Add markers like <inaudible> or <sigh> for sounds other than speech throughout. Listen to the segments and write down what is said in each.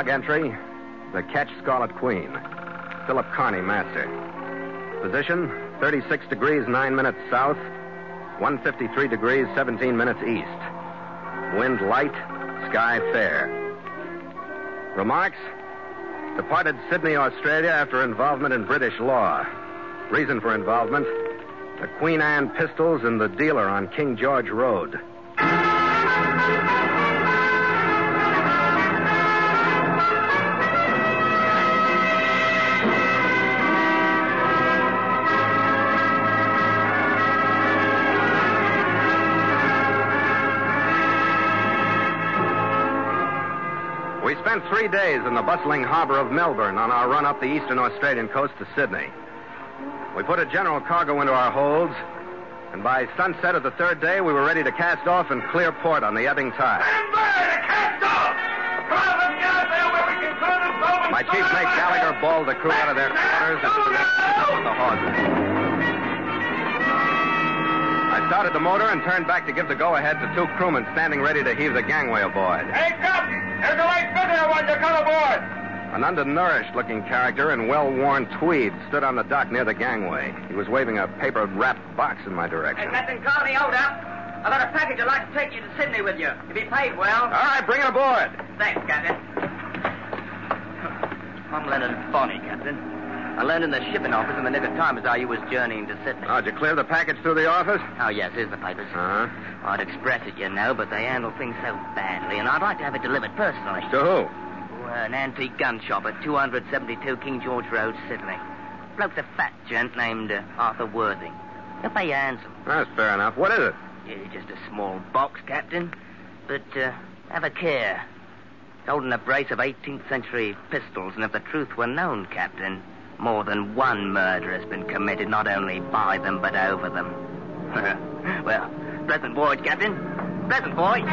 Log entry The Ketch Scarlet Queen. Philip Carney, master. Position 36 degrees 9 minutes south, 153 degrees 17 minutes east. Wind light, sky fair. Remarks Departed Sydney, Australia after involvement in British law. Reason for involvement the Queen Anne pistols and the dealer on King George Road. We spent three days in the bustling harbor of Melbourne on our run up the eastern Australian coast to Sydney. We put a general cargo into our holds, and by sunset of the third day, we were ready to cast off and clear port on the ebbing tide. My chief mate Gallagher bawled the crew out of their quarters and connected up with the hawser. I started the motor and turned back to give the go-ahead to two crewmen standing ready to heave the gangway aboard. Hey, Captain! There's a white figure when you come aboard! An undernourished-looking character in well-worn tweed stood on the dock near the gangway. He was waving a paper-wrapped box in my direction. Hey, Captain Carney, hold up. I've got a package I'd like to take you to Sydney with you. If you paid well. All right, bring it aboard. Thanks, Captain. I'm Leonard Bonney, Captain. I learned in the shipping office in the nick of time as how you was journeying to Sydney. Oh, did you clear the package through the office? Oh, yes, here's the papers. Uh-huh. I'd express it, you know, but they handle things so badly, and I'd like to have it delivered personally. To who? To, uh, an antique gun shop at 272 King George Road, Sydney. Bloke's a fat gent named uh, Arthur Worthing. He'll pay you handsome. That's fair enough. What is it? Yeah, just a small box, Captain. But uh, have a care. It's holding a brace of 18th century pistols, and if the truth were known, Captain, more than one murder has been committed not only by them, but over them. <laughs> well, pleasant voyage, Captain. Pleasant voyage.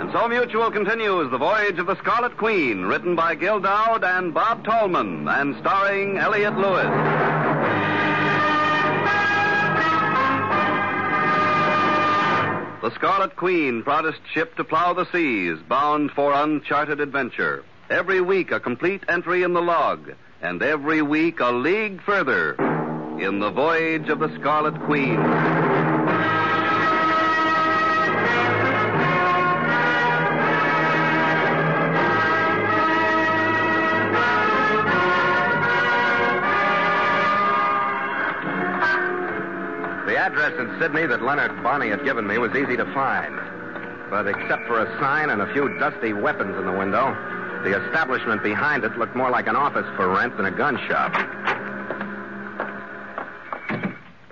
And so Mutual continues The Voyage of the Scarlet Queen, written by Gil Doud and Bob Tallman, and starring Elliott Lewis. The Scarlet Queen, proudest ship to plow the seas, bound for uncharted adventure. Every week a complete entry in the log, and every week a league further in the voyage of the Scarlet Queen. Address in Sydney that Leonard Bonney had given me was easy to find. But except for a sign and a few dusty weapons in the window, the establishment behind it looked more like an office for rent than a gun shop.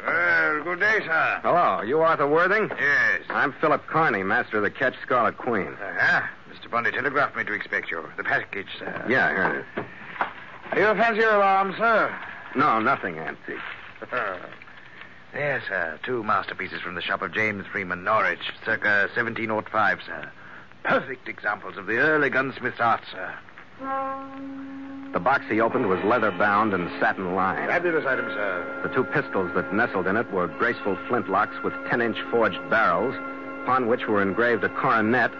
Well, good day, sir. Hello, you Arthur Worthing? Yes. I'm Philip Carney, master of the Ketch Scarlet Queen. Uh-huh. Mr. Bundy telegraphed me to expect you. The package, sir. Yeah, here it is. Are you a fancier of arms, sir? No, nothing antique. <laughs> yes, sir. Two masterpieces from the shop of James Freeman Norwich, circa 1705, sir. Perfect examples of the early gunsmith's art, sir. The box he opened was leather bound and satin lined. Fabulous item, sir. The two pistols that nestled in it were graceful flintlocks with 10 inch forged barrels, upon which were engraved a coronet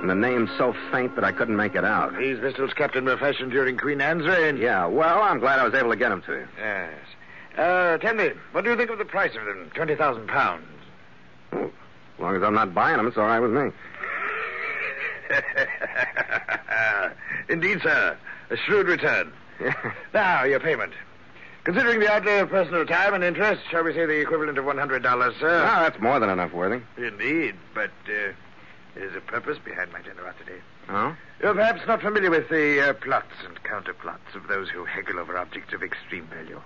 and a name so faint that I couldn't make it out. These pistols, Captain, were fashioned during Queen Anne's reign. Yeah, well, I'm glad I was able to get them to you. Yes. Uh, tell me, what do you think of the price of them? 20,000 pounds. As long as I'm not buying them, it's all right with me. <laughs> Indeed, sir. A shrewd return. <laughs> Now, your payment. Considering the outlay of personal time and interest, shall we say the equivalent of $100, sir? Ah, that's more than enough, Worthing. Indeed, but uh, there's a purpose behind my generosity. Oh? You're perhaps not familiar with the uh, plots and counterplots of those who haggle over objects of extreme value.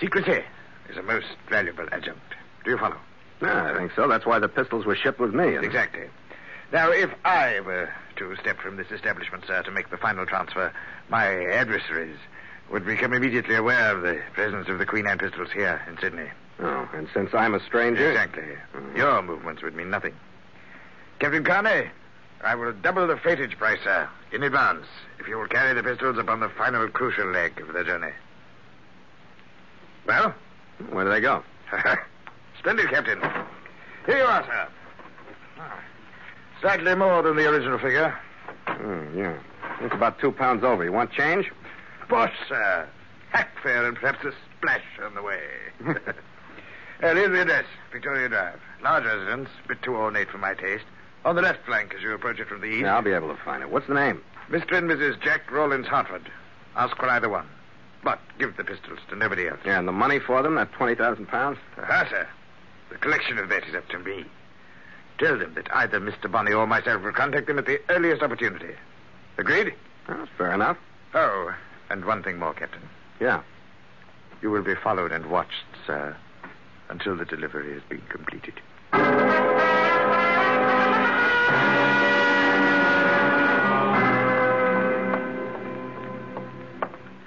Secrecy is a most valuable adjunct. Do you follow? Yeah, I think so. That's why the pistols were shipped with me. Exactly. Now, if I were to step from this establishment, sir, to make the final transfer, my adversaries would become immediately aware of the presence of the Queen Anne pistols here in Sydney. Oh, and since I'm a stranger. Exactly. Mm. Your movements would mean nothing. Captain Carney, I will double the freightage price, sir, in advance, if you will carry the pistols upon the final crucial leg of the journey. Well? Where do they go? <laughs> Splendid, Captain. Here you are, sir. Slightly more than the original figure. Hmm, yeah. It's about two pounds over. You want change? Bosh, sir. Hack fare and perhaps a splash on the way. <laughs> uh, here's the address, Victoria Drive. Large residence, a bit too ornate for my taste. On the left flank as you approach it from the east. Yeah, I'll be able to find it. What's the name? Mr. and Mrs. Jack Rollins Hartford. Ask for either one. But give the pistols to nobody else. Yeah, and the money for them, that 20,000 pounds? Ah, sir. The collection of that is up to me. Tell them that either Mr. Bonney or myself will contact them at the earliest opportunity. Agreed? Well, fair enough. Oh, and one thing more, Captain. Yeah. You will be followed and watched, sir, until the delivery has been completed.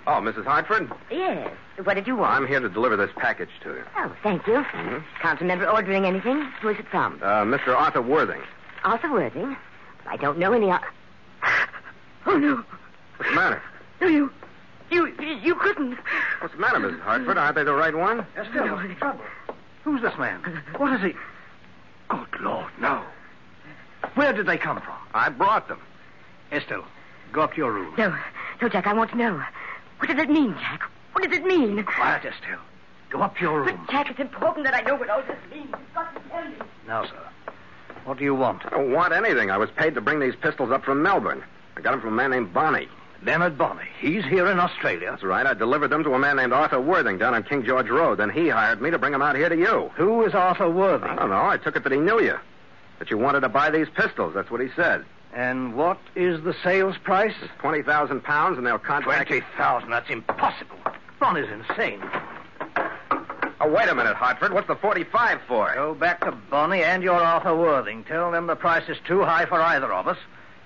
Oh, Mrs. Hartford? Yes. What did you want? I'm here to deliver this package to you. Oh, thank you. Mhm. Can't remember ordering anything. Who is it from? Uh, Mr. Arthur Worthing. Arthur Worthing. I don't know any. Ar- <sighs> Oh no! What's the matter? No, you, you, you couldn't. What's the matter, Mrs. Hartford? Aren't they the right one? Estelle, what's the trouble? Who's this man? What is he? Good Lord, no. Where did they come from? I brought them. Estelle, go up to your room. No, no, Jack. I want to know. What does it mean, Jack? What does it mean? Quiet, Estelle. Go up to your room. But room. Jack, it's important that I know what all this means. You've got to tell me. Now, sir. What do you want? I don't want anything. I was paid to bring these pistols up from Melbourne. I got them from a man named Bonney. Leonard Bonney. He's here in Australia. That's right. I delivered them to a man named Arthur Worthing down on King George Road. Then he hired me to bring them out here to you. Who is Arthur Worthing? I don't know. I took it that he knew you. That you wanted to buy these pistols. That's what he said. And what is the sales price? It's 20,000 pounds, and they'll contract... Twenty thousand. That's impossible. Bonney's insane. Oh, wait a minute, Hartford. What's the 45 for? Go back to Bonney and your Arthur Worthing. Tell them the price is too high for either of us.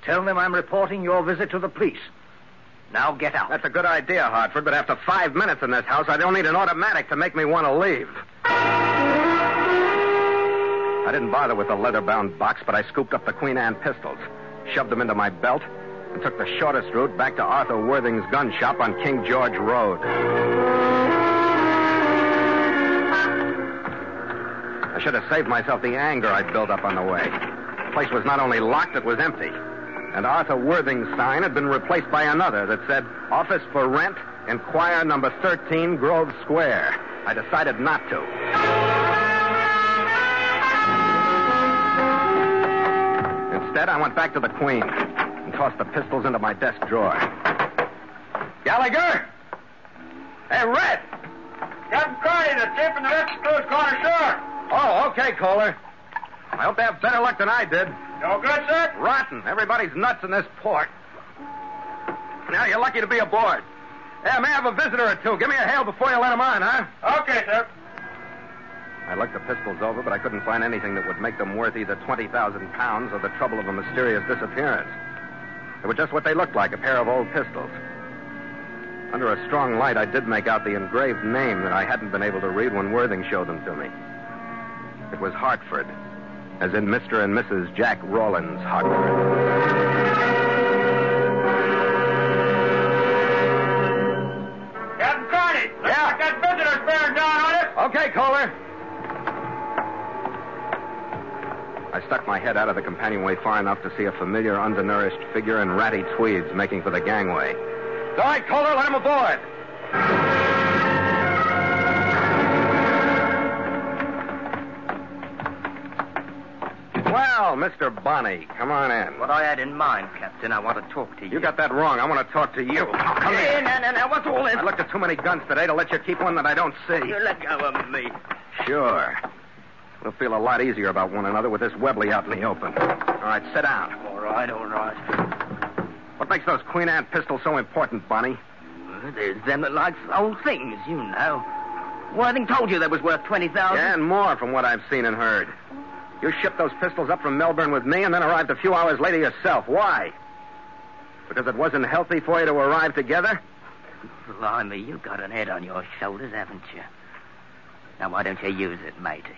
Tell them I'm reporting your visit to the police. Now get out. That's a good idea, Hartford, but after five minutes in this house, I don't need an automatic to make me want to leave. I didn't bother with the leather-bound box, but I scooped up the Queen Anne pistols, shoved them into my belt, and took the shortest route back to Arthur Worthing's gun shop on King George Road. I should have saved myself the anger I'd built up on the way. The place was not only locked, it was empty. And Arthur Worthing's sign had been replaced by another that said, Office for Rent, Inquire number 13, Grove Square. I decided not to. I went back to the Queen and tossed the pistols into my desk drawer. Gallagher! Hey, Red! Captain Carney, the tip and the the corner shore. Oh, okay, Kohler. I hope they have better luck than I did. No good, sir? Rotten. Everybody's nuts in this port. Now you're lucky to be aboard. Yeah, I may I have a visitor or two. Give me a hail before you let him on, huh? Okay, sir. I looked the pistols over, but I couldn't find anything that would make them worth either 20,000 pounds or the trouble of a mysterious disappearance. They were just what they looked like, a pair of old pistols. Under a strong light, I did make out the engraved name that I hadn't been able to read when Worthing showed them to me. It was Hartford, as in Mr. and Mrs. Jack Rawlins Hartford. Captain Carney, Yeah. that visitor's bearing down on us. Okay, Kohler. I stuck my head out of the companionway far enough to see a familiar, undernourished figure in ratty tweeds making for the gangway. All right, Kohler, let him aboard. Well, Mr. Bonney, come on in. What I had in mind, Captain, I want to talk to you. You got that wrong. I want to talk to you. Oh, come Hey, here. now, now, now, what's all this? I looked at too many guns today to let you keep one that I don't see. You let go of me. Sure. We'll feel a lot easier about one another with this Webley out in the open. All right, sit down. All right, all right. What makes those Queen Anne pistols so important, Bonney? Well, There's them that likes old things, you know. Worthing told you they was worth 20000 Yeah, and more from what I've seen and heard. You shipped those pistols up from Melbourne with me and then arrived a few hours later yourself. Why? Because it wasn't healthy for you to arrive together? Blimey, you've got an head on your shoulders, haven't you? Now, why don't you use it, matey?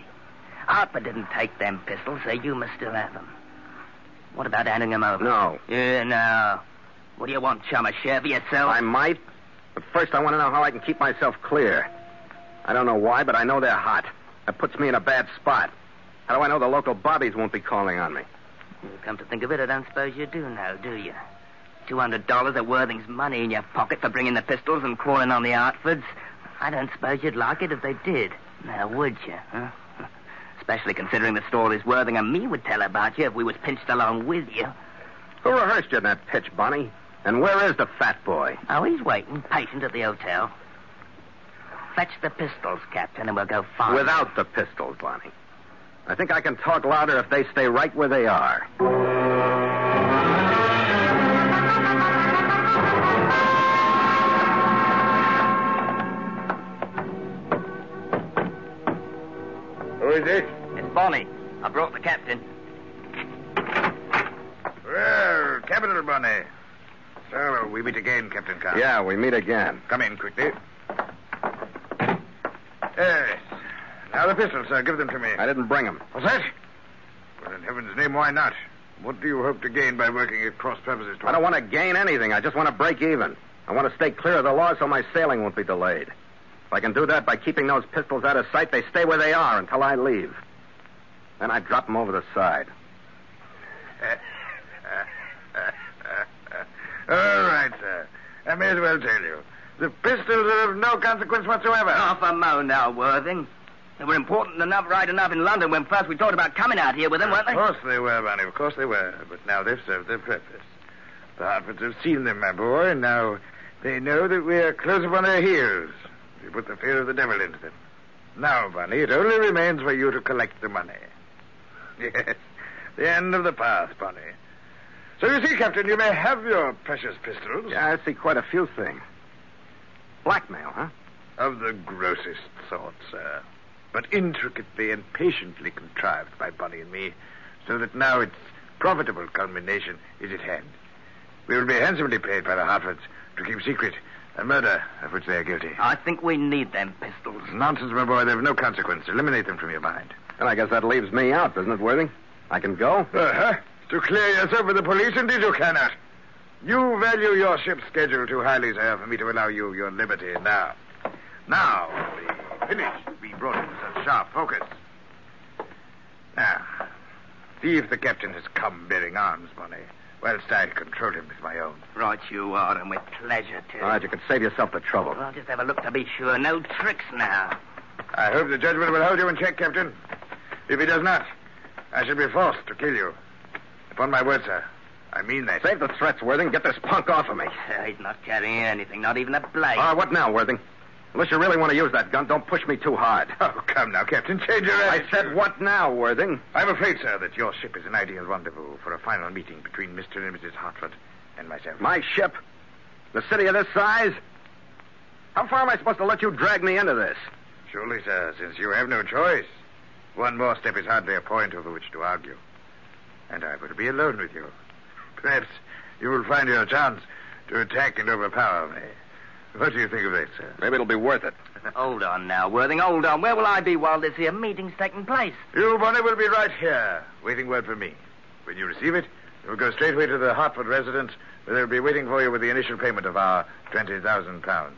Harper didn't take them pistols, so you must still have them. What about handing them over? No. Yeah, no. What do you want, chum? A share for yourself? I might, but first I want to know how I can keep myself clear. I don't know why, but I know they're hot. That puts me in a bad spot. How do I know the local bobbies won't be calling on me? Come to think of it, I don't suppose you do know, do you? Two hundred dollars of Worthing's money in your pocket for bringing the pistols and calling on the Hartfords. I don't suppose you'd like it if they did. Now, would you, huh? Especially considering the stories Worthing and me would tell about you if we was pinched along with you. Who rehearsed you in that pitch, Bonney? And where is the fat boy? Oh, he's waiting, patient at the hotel. Fetch the pistols, Captain, and we'll go find Without the pistols, Bonney. I think I can talk louder if they stay right where they are. Bonney. I brought the captain. Well, capital, Bonney. So, we meet again, Captain Carr. Yeah, we meet again. Come in quickly. Yes. Now the pistols, sir. Give them to me. I didn't bring them. What's that? Well, in heaven's name, why not? What do you hope to gain by working at cross purposes? I don't want to gain anything. I just want to break even. I want to stay clear of the law so my sailing won't be delayed. If I can do that by keeping those pistols out of sight, they stay where they are until I leave. Then I drop them over the side. <laughs> All right, sir. I may as well tell you. The pistols are of no consequence whatsoever. Half a mo now, Worthing. They were important enough right enough in London when first we talked about coming out here with them, weren't they? Of course they were, Bonney. Of course they were. But now they've served their purpose. The Hartfords have seen them, my boy, and now they know that we are close upon their heels. We put the fear of the devil into them. Now, Bonney, it only remains for you to collect the money. Yes, the end of the path, Bonney. So you see, Captain, you may have your precious pistols. Yeah, I see quite a few things. Blackmail, huh? Of the grossest sort, sir. But intricately and patiently contrived by Bunny and me, so that now its profitable culmination is at hand. We will be handsomely paid by the Hartfords to keep secret a murder of which they are guilty. I think we need them pistols. Nonsense, my boy. They have no consequence. Eliminate them from your mind. Then I guess that leaves me out, doesn't it, Worthing? I can go? Uh-huh. To clear yourself with the police, indeed you cannot. You value your ship's schedule too highly, sir, for me to allow you your liberty now. Now, the finish will be brought into such sharp focus. Now, see if the captain has come bearing arms, Bonney, whilst I control him with my own. Right you are, and with pleasure, too. All right, you can save yourself the trouble. Well, I'll just have a look to be sure. No tricks now. I hope the judgment will hold you in check, Captain. If he does not, I shall be forced to kill you. Upon my word, sir. I mean that. Save the threats, Worthing. Get this punk off of me. <laughs> He's not carrying anything, not even a blade. Right, what now, Worthing? Unless you really want to use that gun, don't push me too hard. <laughs> Oh, come now, Captain. Change your attitude. I said what now, Worthing? I'm afraid, sir, that your ship is an ideal rendezvous for a final meeting between Mr. and Mrs. Hartford and myself. My ship? The city of this size? How far am I supposed to let you drag me into this? Surely, sir, since you have no choice. One more step is hardly a point over which to argue. And I will be alone with you. Perhaps you will find your chance to attack and overpower me. What do you think of that, sir? Maybe it'll be worth it. <laughs> Hold on now, Worthing, hold on. Where will I be while this here meeting's taking place? You, Bonney, will be right here, waiting word for me. When you receive it, you'll go straightway to the Hartford residence, where they'll be waiting for you with the initial payment of our twenty thousand pounds.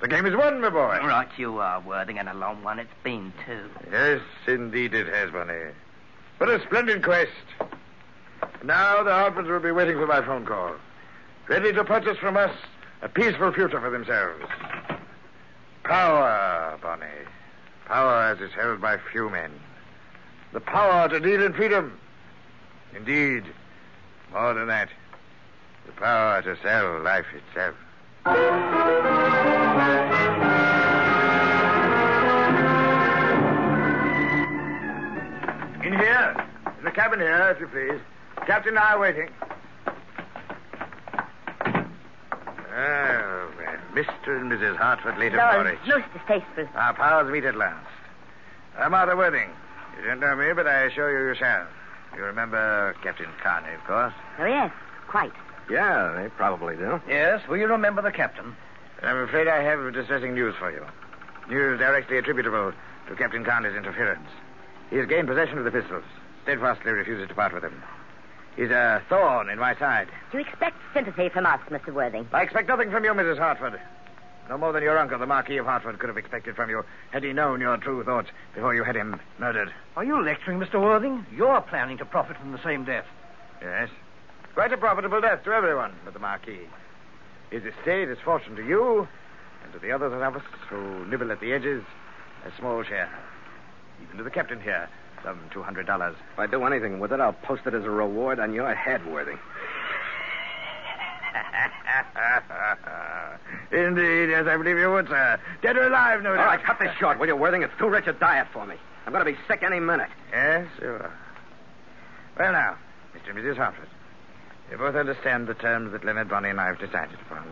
The game is won, my boy. Right you are, Worthing, and a long one it's been, too. Yes, indeed it has, Bonney. What a splendid quest. Now the Hartfords will be waiting for my phone call, ready to purchase from us a peaceful future for themselves. Power, Bonney. Power as is held by few men. The power to deal in freedom. Indeed, more than that, the power to sell life itself. Cabin here, if you please. Captain and I are waiting. Oh, well, Mr. and Mrs. Hartford later No, Norwich. most distasteful. Our powers meet at last. Uh, I'm Arthur Worthing. You don't know me, but I assure you you shall. You remember Captain Carney, of course. Oh, yes, quite. Yeah, they probably do. Yes, will you remember the captain? I'm afraid I have distressing news for you. News directly attributable to Captain Carney's interference. He has gained possession of the pistols, steadfastly refuses to part with him. He's a thorn in my side. Do you expect sympathy from us, Mr. Worthing? I expect nothing from you, Mrs. Hartford. No more than your uncle, the Marquis of Hartford, could have expected from you had he known your true thoughts before you had him murdered. Are you lecturing, Mr. Worthing? You're planning to profit from the same death. Yes. Quite a profitable death to everyone but the Marquis. His estate is fortune to you, and to the others of us who nibble at the edges, a small share. Even to the captain here, some $200. If I do anything with it, I'll post it as a reward on your head, Worthing. <laughs> Indeed, yes, I believe you would, sir. Dead or alive, no All doubt. right, cut this short, will you, Worthing? It's too rich a diet for me. I'm going to be sick any minute. Yes, you are. Well, now, Mr. and Mrs. Hartford, you both understand the terms that Leonard Bonney and I have decided upon.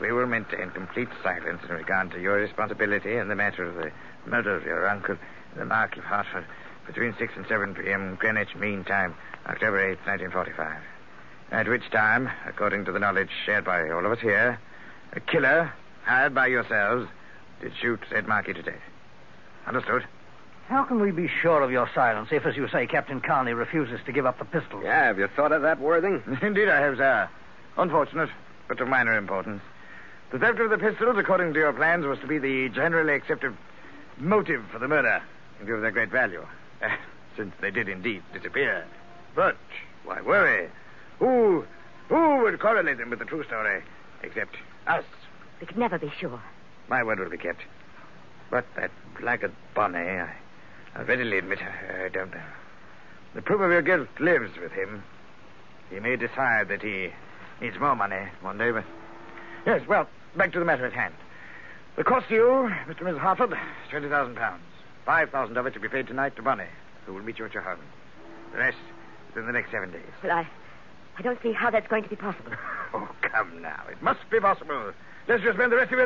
We will maintain complete silence in regard to your responsibility in the matter of the murder of your uncle, the Marquis of Hartford, between 6 and 7 p.m. Greenwich Mean Time, October 8, 1945. At which time, according to the knowledge shared by all of us here, a killer, hired by yourselves, did shoot said Marquis to death. Understood? How can we be sure of your silence if, as you say, Captain Carney refuses to give up the pistols? Yeah, have you thought of that, Worthing? <laughs> Indeed, I have, sir. Unfortunate, but of minor importance. The theft of the pistols, according to your plans, was to be the generally accepted motive for the murder, in view of their great value, Eh, since they did indeed disappear. But why worry? Who, who would correlate them with the true story, except us? We could never be sure. My word will be kept. But that blackguard Bonnet, I, I readily admit I, I don't know. The proof of your guilt lives with him. He may decide that he needs more money one day, but... Yes, well, back to the matter at hand. The cost to you, Mr. and Mrs. Hartford, is twenty thousand pounds. Five thousand of it to be paid tonight to Bonney, who will meet you at your home. The rest within the next seven days. Well, I, I don't see how that's going to be possible. <laughs> Oh, come now. It must be possible. Let's just spend the rest of your